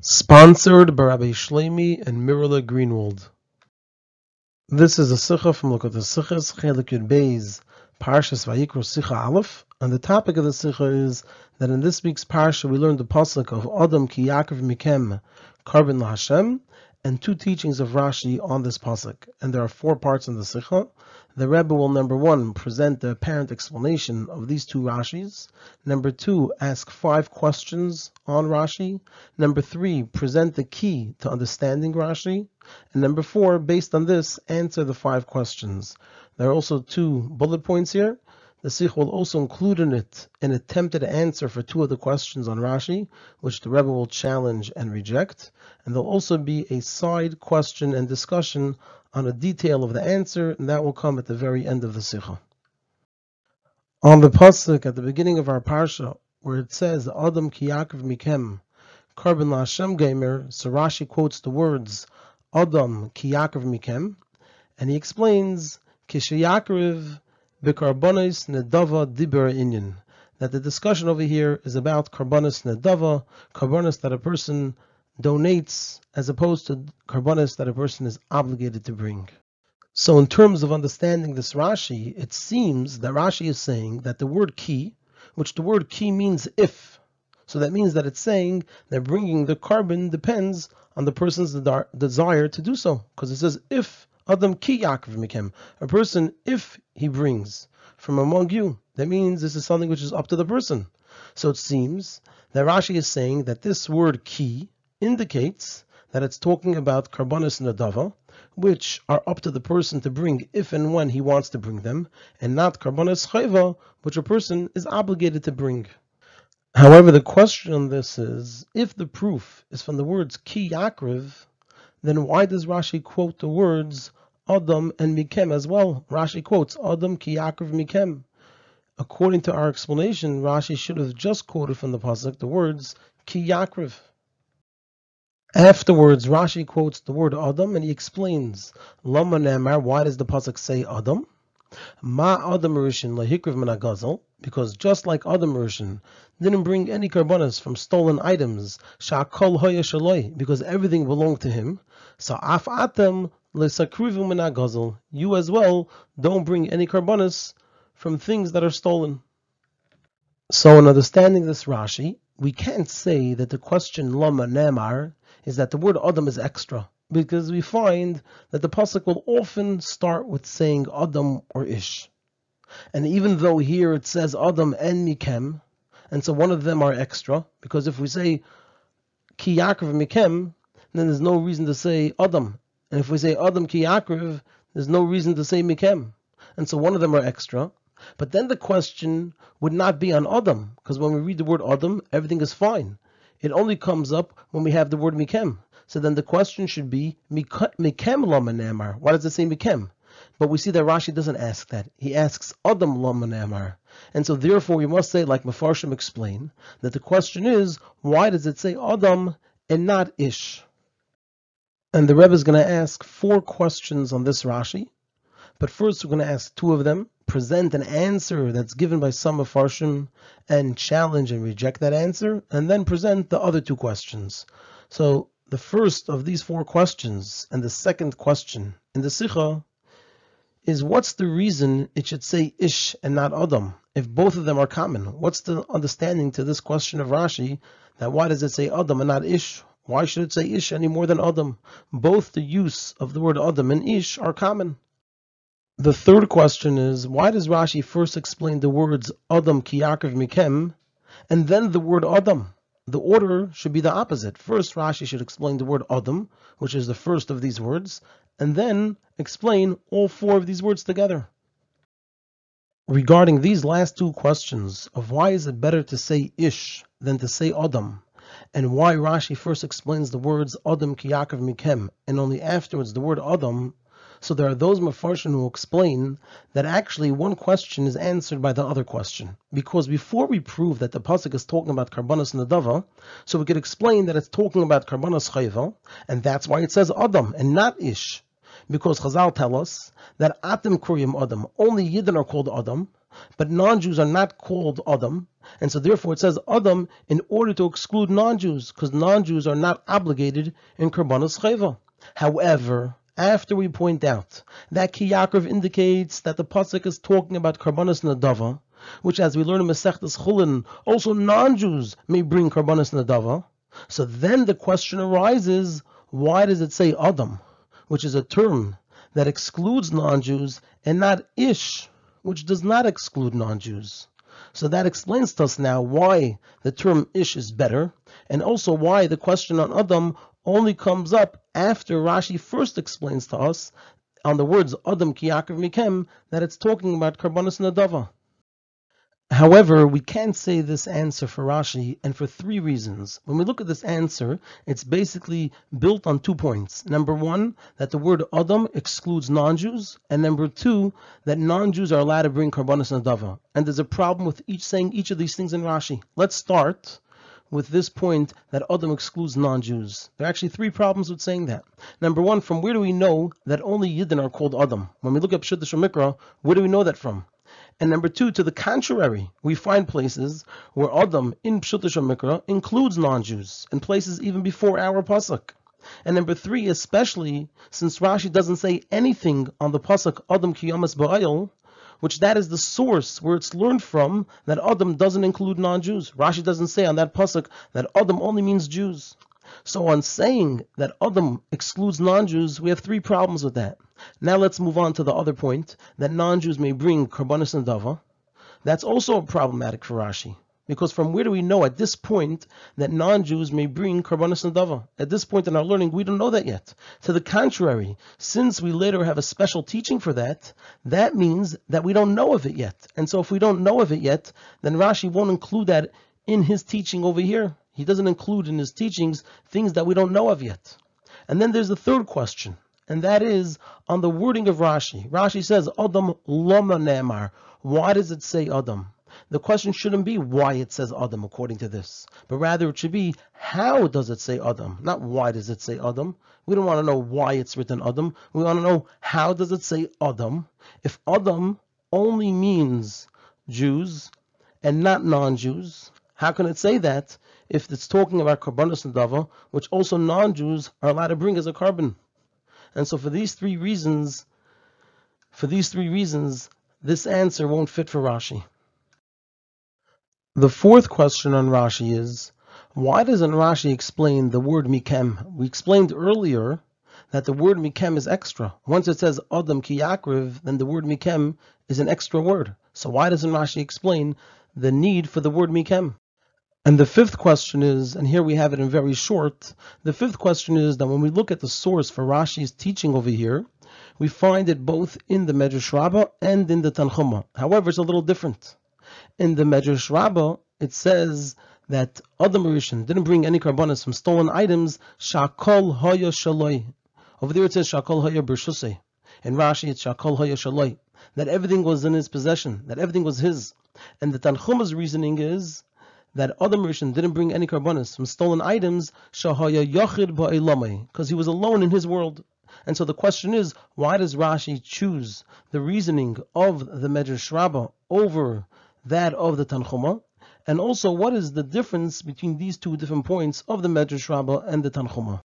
Sponsored by Rabbi Shlomi and Mirla Greenwald. This is a Sikha from Likkutei Sikhas Chelik Yud Beis Parshas Vayikra Sikha Aleph, and the topic of the Sikha is that in this week's Parsha we learned the pasuk of Adam Ki Yakriv Mikem Karban LaHashem, and two teachings of Rashi on this pasuk. And there are four parts in the Sikha. The Rebbe will, number one, present the apparent explanation of these two Rashis. Number two, ask five questions on Rashi. Number three, present the key to understanding Rashi. And number four, based on this, answer the five questions. There are also two bullet points here. The Sikh will also include in it an attempted answer for two of the questions on Rashi, which the Rebbe will challenge and reject. And there'll also be a side question and discussion on a detail of the answer, and that will come at the very end of the Sikha. On the pasuk at the beginning of our parsha, where it says Adam ki mikem Karban LaHashem Gamer, so quotes the words Adam ki mikem, and he explains Kishayakriv Bikarbonis Nedava Diber Inyan. That the discussion over here is about Karbonis Nedava, Karbonis that a person donates as opposed to Karbonis that a person is obligated to bring. So, in terms of understanding this Rashi, it seems that Rashi is saying that the word ki, which the word ki means if, so that means that it's saying that bringing the carbon depends on the person's desire to do so, because it says if Adam ki Yakriv mikem. A person, if he brings from among you, that means this is something which is up to the person. So it seems that Rashi is saying that this word ki indicates that it's talking about karbonis nadava, which are up to the person to bring if and when he wants to bring them, and not karbonis chayva, which a person is obligated to bring. However, the question on this is, if the proof is from the words ki yakriv, then why does Rashi quote the words Adam and Mikem as well? Rashi quotes Adam ki Yakriv Mikem. According to our explanation, Rashi should have just quoted from the pasuk the words ki Yakriv. Afterwards, Rashi quotes the word Adam and he explains Lama. Why does the pasuk say Adam? Ma Adam Rishon lahikriv min because just like Adam Rishon didn't bring any karbonas from stolen items, sha'kol hoya because everything belonged to him. So af atem lesakrivu min you as well don't bring any karbonas from things that are stolen. So in understanding this Rashi, we can't say that the question lama nemar is that the word Adam is extra because we find that the pasuk will often start with saying Adam or Ish. And even though here it says Adam and Mikem, and so one of them are extra, because if we say Ki Yakriv Mikem, then there's no reason to say Adam. And if we say Adam Ki there's no reason to say Mikem. And so one of them are extra. But then the question would not be on Adam, because when we read the word Adam, everything is fine. It only comes up when we have the word Mikem. So then the question should be Mikem Lama Namar. Why does it say Mikem? But we see that Rashi doesn't ask that. He asks Adam Lamanamar. And so therefore we must say, like Mefarshim explain, that the question is, why does it say Adam and not Ish? And the Rebbe is going to ask four questions on this Rashi. But first we're going to ask two of them, present an answer that's given by some Mefarshim, and challenge and reject that answer, and then present the other two questions. So the first of these four questions and the second question in the Sikha is what's the reason it should say Ish and not Adam if both of them are common? What's the understanding to this question of Rashi that why does it say Adam and not Ish? Why should it say Ish any more than Adam? Both the use of the word Adam and Ish are common. The third question is why does Rashi first explain the words Adam ki Yakriv mikem and then the word Adam? the order should be the opposite. First, Rashi should explain the word Adam, which is the first of these words, and then explain all four of these words together. Regarding these last two questions of why is it better to say Ish than to say Adam, and why Rashi first explains the words Adam ki Yakriv mikem, and only afterwards the word Adam, so there are those Mefarshim who explain that actually one question is answered by the other question. Because before we prove that the Pasuk is talking about Karbanas Nadava, so we could explain that it's talking about Karbanas Chayva, and that's why it says Adam and not Ish. Because Chazal tell us that Atim Kuryim Adam, only Yidden are called Adam, but non-Jews are not called Adam, And so therefore it says Adam in order to exclude non-Jews, because non-Jews are not obligated in Karbanos Chayva. However, after we point out that Ki indicates that the Pasuk is talking about Karbanos Nadava, which as we learn in Masechtas Chulin, also non-Jews may bring Karbanos Nadava, so then the question arises, why does it say Adam, which is a term that excludes non-Jews, and not Ish, which does not exclude non-Jews? So that explains to us now why the term Ish is better, and also why the question on Adam only comes up after Rashi first explains to us on the words Adam Kiyakar Mikem that it's talking about Karbanis Nadava. However, we can't say this answer for Rashi, and for three reasons. When we look at this answer, it's basically built on two points. Number one, that the word Adam excludes non-Jews, and number two, that non-Jews are allowed to bring Karbanis Nadava. And there's a problem with each saying each of these things in Rashi. Let's start with this point that Adam excludes non-Jews. There are actually three problems with saying that. Number one, from where do we know that only Yidden are called Adam? When we look at Pshut Mikra, where do we know that from? And number two, to the contrary, we find places where Adam in Pshuta Mikra includes non-Jews, and places even before our pasuk. And number three, especially since Rashi doesn't say anything on the pasuk Adam Kiyamas Ba'ayil, which that is the source where it's learned from that Adam doesn't include non-Jews. Rashi doesn't say on that pasuk that Adam only means Jews. So on saying that Adam excludes non-Jews, we have three problems with that. Now let's move on to the other point, that non-Jews may bring Karbanis and Dava. That's also problematic for Rashi. Because from where do we know at this point that non-Jews may bring Karbanis and Dava? At this point in our learning, we don't know that yet. To the contrary, since we later have a special teaching for that, that means that we don't know of it yet. And so if we don't know of it yet, then Rashi won't include that in his teaching over here. He doesn't include in his teachings things that we don't know of yet. And then there's the third question, and that is on the wording of Rashi. Rashi says, Adam loma ne'emar. Why does it say Adam? The question shouldn't be why it says Adam according to this, but rather it should be how does it say Adam, not why does it say Adam. We don't want to know why it's written Adam. We want to know how does it say Adam. If Adam only means Jews and not non-Jews, how can it say that if it's talking about karbanos nadava, which also non-Jews are allowed to bring as a carbon. And so for these three reasons, for these three reasons, this answer won't fit for Rashi. The fourth question on Rashi is, why doesn't Rashi explain the word mikem? We explained earlier that the word mikem is extra. Once it says Adam ki yakriv, then the word mikem is an extra word. So why doesn't Rashi explain the need for the word mikem? And the fifth question is, and here we have it in very short, the fifth question is that when we look at the source for Rashi's teaching over here, we find it both in the Medrash Rabbah and in the Tanchuma. However, it's a little different. In the Medrash Rabbah, it says that Adam Rishon didn't bring any carbonas from stolen items, Shakol Hoya Shaloi. Over there it says Shakol Hoya Bershusei. In Rashi, it's Shakol Hoya Shaloi. That everything was in his possession, that everything was his. And the Tanchuma's reasoning is that Adam Rishon didn't bring any carbonas from stolen items, shahaya yachid ba'elamei, because he was alone in his world. And so the question is, why does Rashi choose the reasoning of the Medrash Rabbah over that of the Tanchuma? And also, what is the difference between these two different points of the Medrash Rabbah and the Tanchuma?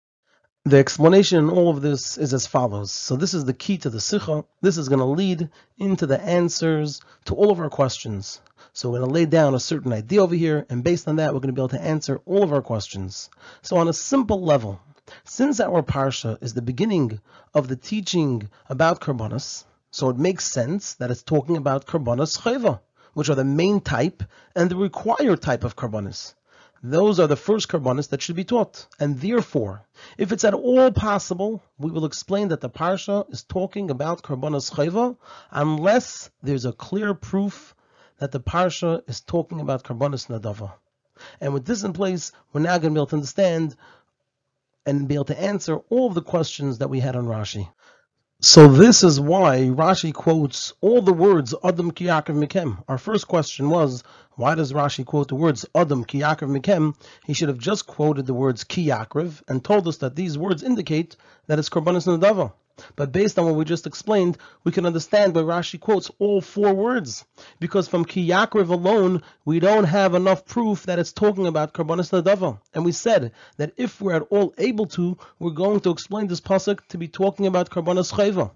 The explanation in all of this is as follows. So this is the key to the Sikha. This is going to lead into the answers to all of our questions. So we're going to lay down a certain idea over here, and based on that, we're going to be able to answer all of our questions. So on a simple level, since our parsha is the beginning of the teaching about karbonos, so it makes sense that it's talking about karbonos chayva, which are the main type and the required type of karbonos. Those are the first karbonis that should be taught. And therefore, if it's at all possible, we will explain that the parsha is talking about karbonis chayva, unless there's a clear proof that the parsha is talking about karbonis nadava. And with this in place, we're now going to be able to understand and be able to answer all of the questions that we had on Rashi. So this is why Rashi quotes all the words Adam ki Yakriv Mikem. Our first question was, why does Rashi quote the words Adam ki Yakriv Mikem? He should have just quoted the words ki Yakriv and told us that these words indicate that it's Korbanos Nadava. But based on what we just explained, we can understand why Rashi quotes all four words. Because from Ki Yakriv alone, we don't have enough proof that it's talking about Karbonis Nadava. And we said that if we're at all able to, we're going to explain this pasuk to be talking about Karbonis Chayva.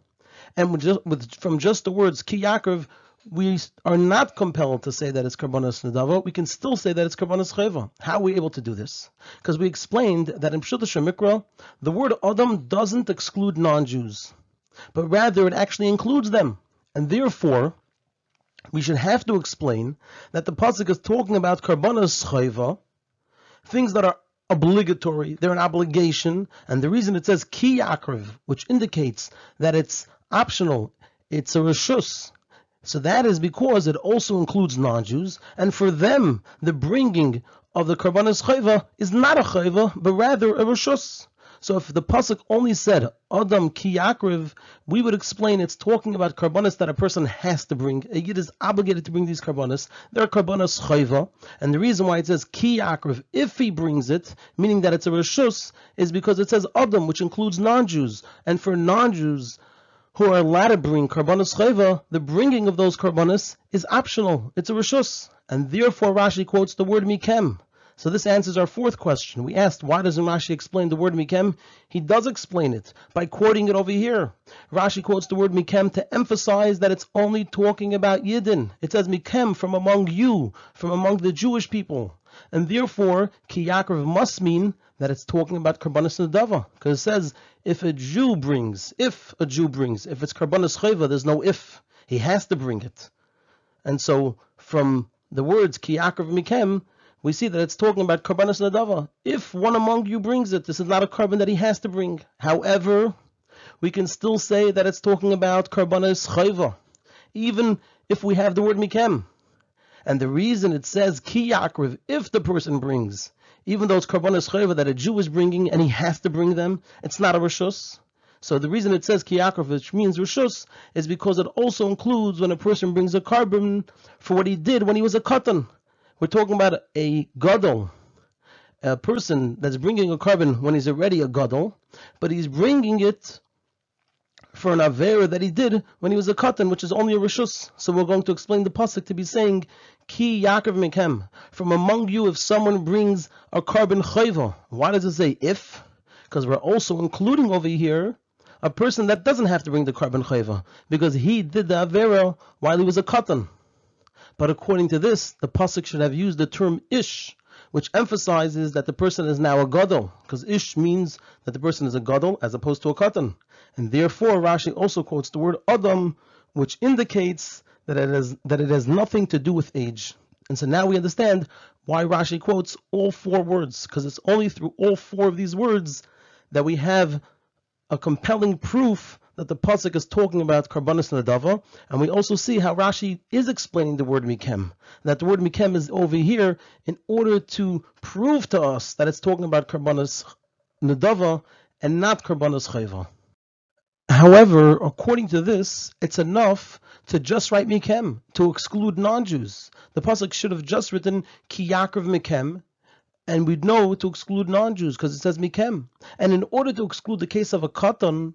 And with just, with, from just the words Ki Yakriv, we are not compelled to say that it's karbonas nadava. We can still say that it's karbonas chayva. How are we able to do this? Because we explained that in Pshuta Shemikra, the word Adam doesn't exclude non-Jews, but rather it actually includes them. And therefore, we should have to explain that the pasuk is talking about karbonas chayva, things that are obligatory, they're an obligation, and the reason it says ki which indicates that it's optional, it's a reshus, so that is because it also includes non-Jews, and for them, the bringing of the Karbanis Chayva is not a Chayva, but rather a Rishus. So if the pasuk only said Adam ki yakriv, we would explain it's talking about karbonis that a person has to bring. A yid is obligated to bring these karbonis. They're karbonis chayva, and the reason why it says ki yakriv if he brings it, meaning that it's a reshus, is because it says Adam, which includes non-Jews, and for non-Jews who are allowed to bring karbonis chayva, the bringing of those karbonis is optional. It's a rishus, and therefore Rashi quotes the word mikem. So this answers our fourth question. We asked, why doesn't Rashi explain the word mikem? He does explain it by quoting it over here. Rashi quotes the word mikem to emphasize that it's only talking about Yidden. It says mikem from among you, from among the Jewish people. And therefore, ki must mean that it's talking about karbanis nadava, because it says if a Jew brings, if a Jew brings, if it's karbanis chayva, there's no if. He has to bring it. And so from the words ki mikem, we see that it's talking about karbanis nadava. If one among you brings it, this is not a carbon that he has to bring. However, we can still say that it's talking about karbanis chayva, even if we have the word mikem. And the reason it says ki Yakriv, if the person brings, even though it's karbonis chayva that a Jew is bringing and he has to bring them, it's not a rishus. So the reason it says kiyakov, which means rishus, is because it also includes when a person brings a carbon for what he did when he was a katan. We're talking about a gadol, a person that's bringing a carbon when he's already a gadol, but he's bringing it for an avera that he did when he was a katan, which is only a rishus. So we're going to explain the pasuk to be saying Ki Yakriv Mekem. From among you, if someone brings a carbon chayva, why does it say if? Because we're also including over here a person that doesn't have to bring the carbon chayva because he did the avera while he was a katan. But according to this, the pasuk should have used the term ish, which emphasizes that the person is now a gadol, because ish means that the person is a gadol as opposed to a katan, and therefore Rashi also quotes the word adam, which indicates that it has that it has nothing to do with age. And so now we understand why Rashi quotes all four words, because it's only through all four of these words that we have a compelling proof that the pasuk is talking about karbanis nadava, and we also see how Rashi is explaining the word mikem. That the word mikem is over here in order to prove to us that it's talking about karbanis nadava and not karbanis chayva. However, according to this, it's enough to just write Mikem, to exclude non-Jews. The Pasuk should have just written Ki Mikem, and we'd know to exclude non-Jews because it says Mikem. And in order to exclude the case of a Katan,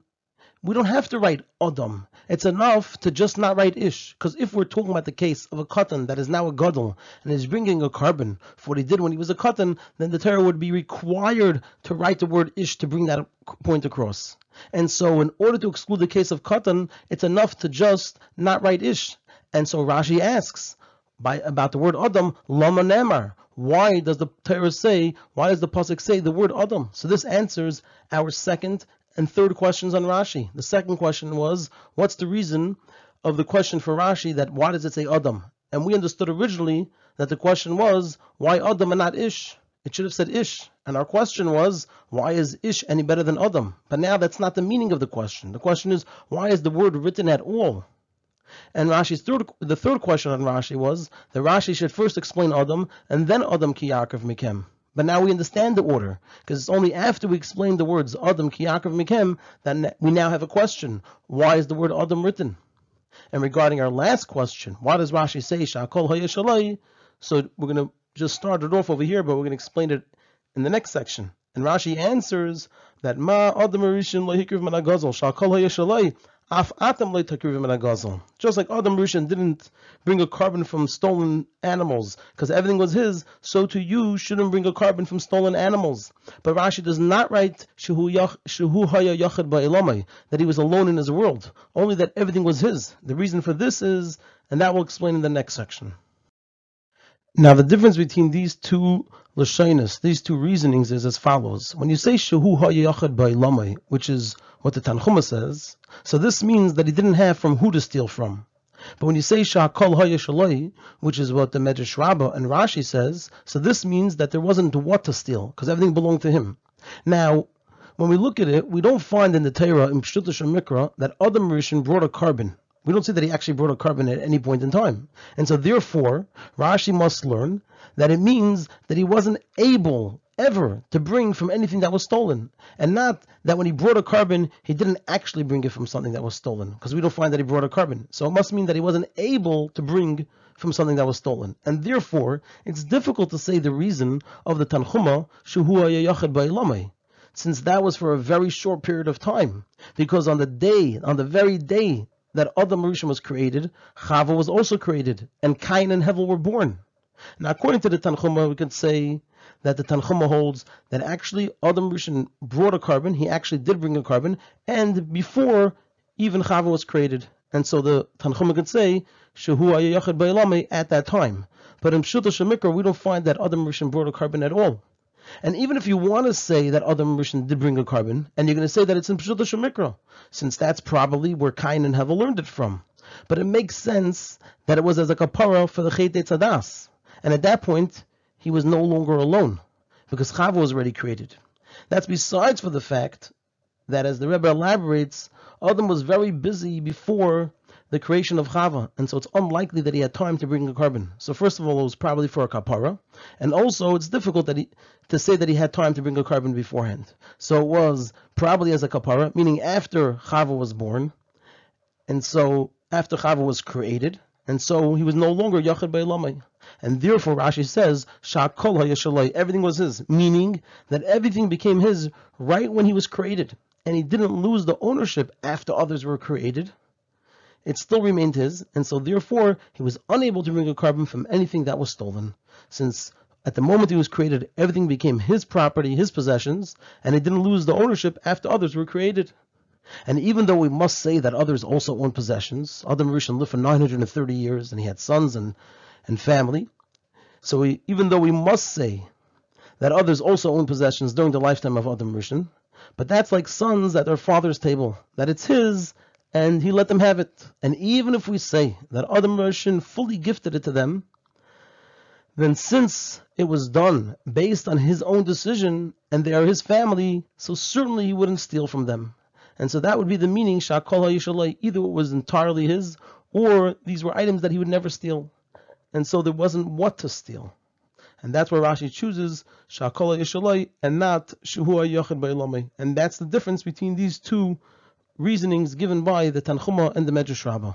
we don't have to write Adam. It's enough to just not write Ish. Because if we're talking about the case of a katan that is now a Gadol and is bringing a carbon for what he did when he was a katan, then the Torah would be required to write the word Ish to bring that point across. And so, in order to exclude the case of katan, it's enough to just not write ish. And so Rashi asks by about the word adam, lama nemar. Why does the Torah say? Why does the pasuk say the word adam? So this answers our second and third questions on Rashi. The second question was, what's the reason of the question for Rashi that why does it say adam? And we understood originally that the question was why adam and not ish. It should have said ish. And our question was, why is ish any better than adam? But now that's not the meaning of the question. The question is, why is the word written at all? And Rashi's third, the third question on Rashi was that Rashi should first explain Adam and then Adam ki Yakriv Mikem. But now we understand the order because it's only after we explain the words Adam ki Yakriv Mikem that we now have a question. Why is the word Adam written? And regarding our last question, why does Rashi say Shakol Hayashalai? So we're going to just start it off over here, but we're going to explain it in the next section. And Rashi answers that ma adam rishon lehikriv min agazal shal Just like Adam Rishon didn't bring a carbon from stolen animals because everything was his, so to you shouldn't bring a carbon from stolen animals. But Rashi does not write that he was alone in his world, only that everything was his. The reason for this is, and that will explain in the next section. Now, the difference between these two lashonis, these two reasonings, is as follows. When you say shehu ha'yachad ba'ilamai, which is what the Tanchuma says, so this means that he didn't have from who to steal from. But when you say sha'kol ha'yashaloi, which is what the Medrash Rabbah and Rashi says, so this means that there wasn't what to steal, because everything belonged to him. Now, when we look at it, we don't find in the Torah, in Pshuta Mikra, that Adam Rishon brought a carbon. We don't see that he actually brought a carbon at any point in time. And so therefore, Rashi must learn that it means that he wasn't able ever to bring from anything that was stolen. And not that when he brought a carbon, he didn't actually bring it from something that was stolen. Because we don't find that he brought a carbon. So it must mean that he wasn't able to bring from something that was stolen. And therefore, it's difficult to say the reason of the Tanchuma, Shuhu Yachid Ba'ilamai since that was for a very short period of time. Because on the day, on the very day that Adam Rishon was created, Chava was also created, and Cain and Hevel were born. Now, according to the Tanchuma, we can say that the Tanchuma holds that actually Adam Rishon brought a carbon, he actually did bring a carbon, and before even Chava was created. And so the Tanchuma could say, Shehu at that time. But in Pshuta Shemikra, we don't find that Adam Rishon brought a carbon at all. And even if you want to say that Adam Rishon did bring a carbon, and you're going to say that it's in Pshuta Shemikra, since that's probably where Cain and Hevel learned it from. But it makes sense that it was as a kapara for the Chet Tzadas. And at that point, he was no longer alone, because Chava was already created. That's besides for the fact that, as the Rebbe elaborates, Adam was very busy before the creation of Chava, and so it's unlikely that he had time to bring a carbon. So first of all, it was probably for a kapara, and also it's difficult that he, to say that he had time to bring a carbon beforehand. So it was probably as a kapara, meaning after Chava was born, and so after Chava was created, and so he was no longer Yachid Beilamai. And therefore Rashi says, Sha'kol everything was his, meaning that everything became his right when he was created. And he didn't lose the ownership after others were created it still remained his, and so therefore he was unable to bring a carbon from anything that was stolen, since at the moment he was created, everything became his property, his possessions, and he didn't lose the ownership after others were created. And even though we must say that others also own possessions, Adam Rishon lived for 930 years and he had sons and, and family, so we, even though we must say that others also own possessions during the lifetime of Adam Rishon, but that's like sons at their father's table, that it's his and he let them have it. And even if we say that Adam Rishon fully gifted it to them, then since it was done based on his own decision and they are his family, so certainly he wouldn't steal from them. And so that would be the meaning, either it was entirely his, or these were items that he would never steal. And so there wasn't what to steal. And that's where Rashi chooses Shakol HaYishalai and not Shuhu HaYachid And that's the difference between these two reasonings given by the Tanchuma and the Medrash Rabbah.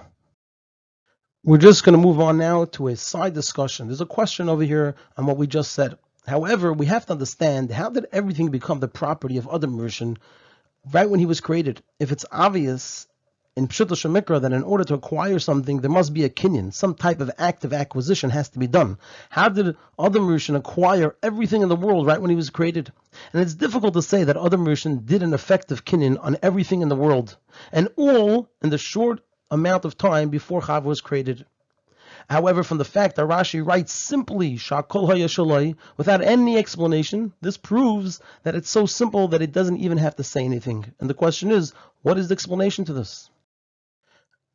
We're just going to move on now to a side discussion. There's a question over here on what we just said. However, we have to understand how did everything become the property of Adam Rishon right when he was created? If it's obvious in Pshuta Shemikra that in order to acquire something, there must be a kinyan, some type of act of acquisition has to be done. How did Adam Rishon acquire everything in the world right when he was created? And it's difficult to say that Adam Rishon did an effective kinyan on everything in the world, and all in the short amount of time before Chava was created. However, from the fact that Rashi writes simply Shakol Hayashalai without any explanation, this proves that it's so simple that it doesn't even have to say anything. And the question is, what is the explanation to this?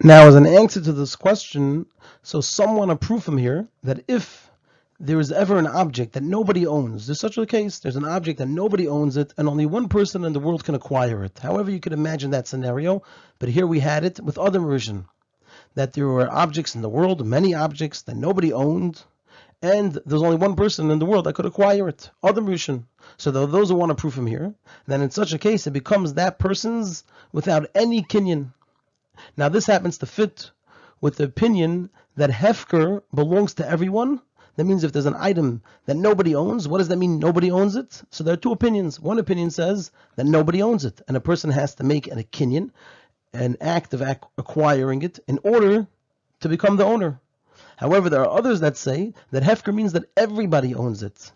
Now, as an answer to this question, so someone to from here that if there is ever an object that nobody owns, there's such a case, there's an object that nobody owns it, and only one person in the world can acquire it. However, you could imagine that scenario, but here we had it with other version, that there were objects in the world, many objects that nobody owned, and there's only one person in the world that could acquire it, Adam Rishon. So those who want to prove from here, then in such a case it becomes that person's without any kinyan. Now this happens to fit with the opinion that Hefker belongs to everyone, That means if there's an item that nobody owns, what does that mean? Nobody owns it. So there are two opinions. One opinion says that nobody owns it, and a person has to make an opinion, an act of ac- acquiring it, in order to become the owner. However, there are others that say that hefker means that everybody owns it,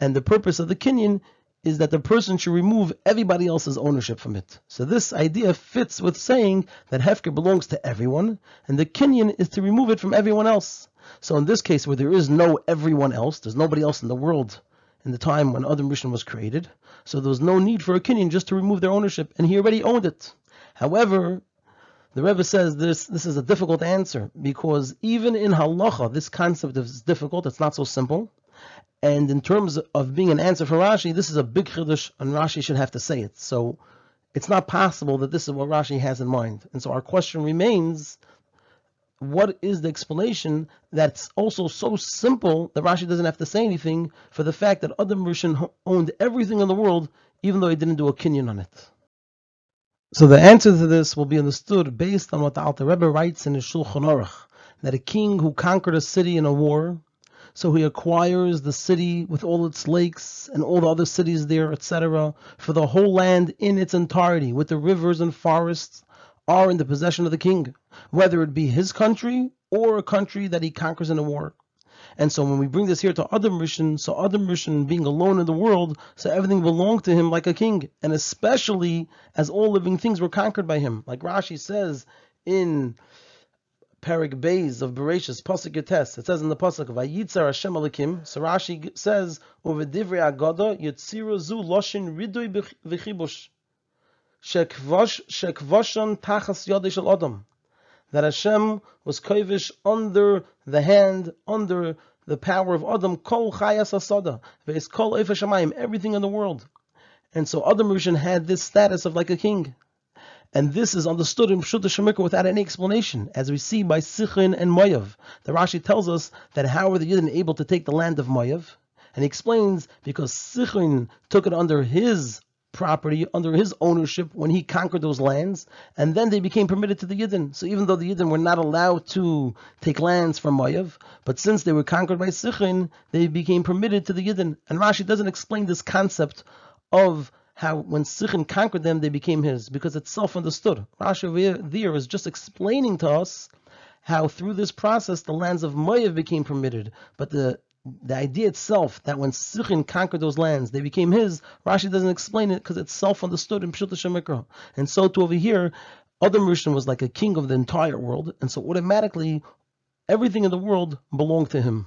and the purpose of the kinyan is that the person should remove everybody else's ownership from it. So this idea fits with saying that hefker belongs to everyone, and the kinyan is to remove it from everyone else. So in this case, where there is no everyone else, there's nobody else in the world in the time when Adam Rishon was created, so there was no need for a kinyan just to remove their ownership, and he already owned it. However, the Rebbe says this this is a difficult answer because even in halacha, this concept is difficult. It's not so simple. And in terms of being an answer for Rashi, this is a big chiddush, and Rashi should have to say it. So it's not possible that this is what Rashi has in mind. And so our question remains: What is the explanation that's also so simple that Rashi doesn't have to say anything for the fact that Adam Rishon owned everything in the world, even though he didn't do a kinyan on it? So the answer to this will be understood based on what the Alter Rebbe writes in his Shulchan Aruch, that a king who conquered a city in a war, so he acquires the city with all its lakes and all the other cities there, etc., for the whole land in its entirety, with the rivers and forests, are in the possession of the king, whether it be his country or a country that he conquers in a war. And so when we bring this here to Adam Rishon, so Adam Rishon being alone in the world, so everything belonged to him like a king, and especially as all living things were conquered by him. Like Rashi says in Perik Beis of Bereshis, Pasuk Yotes, it says in the Pasuk, Vayitzar Hashem Alekim, so Rashi says, Over Divrei Agoda, Yitziru Zu Loshin Ridui V'chibush, Shekvoshan Tachas Yodei Shel Adam that Hashem was kovish under the hand, under the power of Adam, kol chayas asada, ve'es kol shemayim, everything in the world. And so Adam Rishon had this status of like a king. And this is understood in Pshuta Shemikra without any explanation, as we see by Sichin and Moav. The Rashi tells us that how were the Yidden able to take the land of Moav? And he explains because Sichin took it under his property under his ownership when he conquered those lands, and then they became permitted to the Yidden. So even though the Yidden were not allowed to take lands from Moav, but since they were conquered by Sichin, they became permitted to the Yidden. And Rashi doesn't explain this concept of how when Sichin conquered them, they became his, because it's self-understood. Rashi there is just explaining to us how through this process the lands of Moav became permitted, but the the idea itself that when Sichin conquered those lands, they became his, Rashi doesn't explain it because it's self-understood in Pshut Shemikra. And so to over here, Adam Rishon was like a king of the entire world, and so automatically everything in the world belonged to him.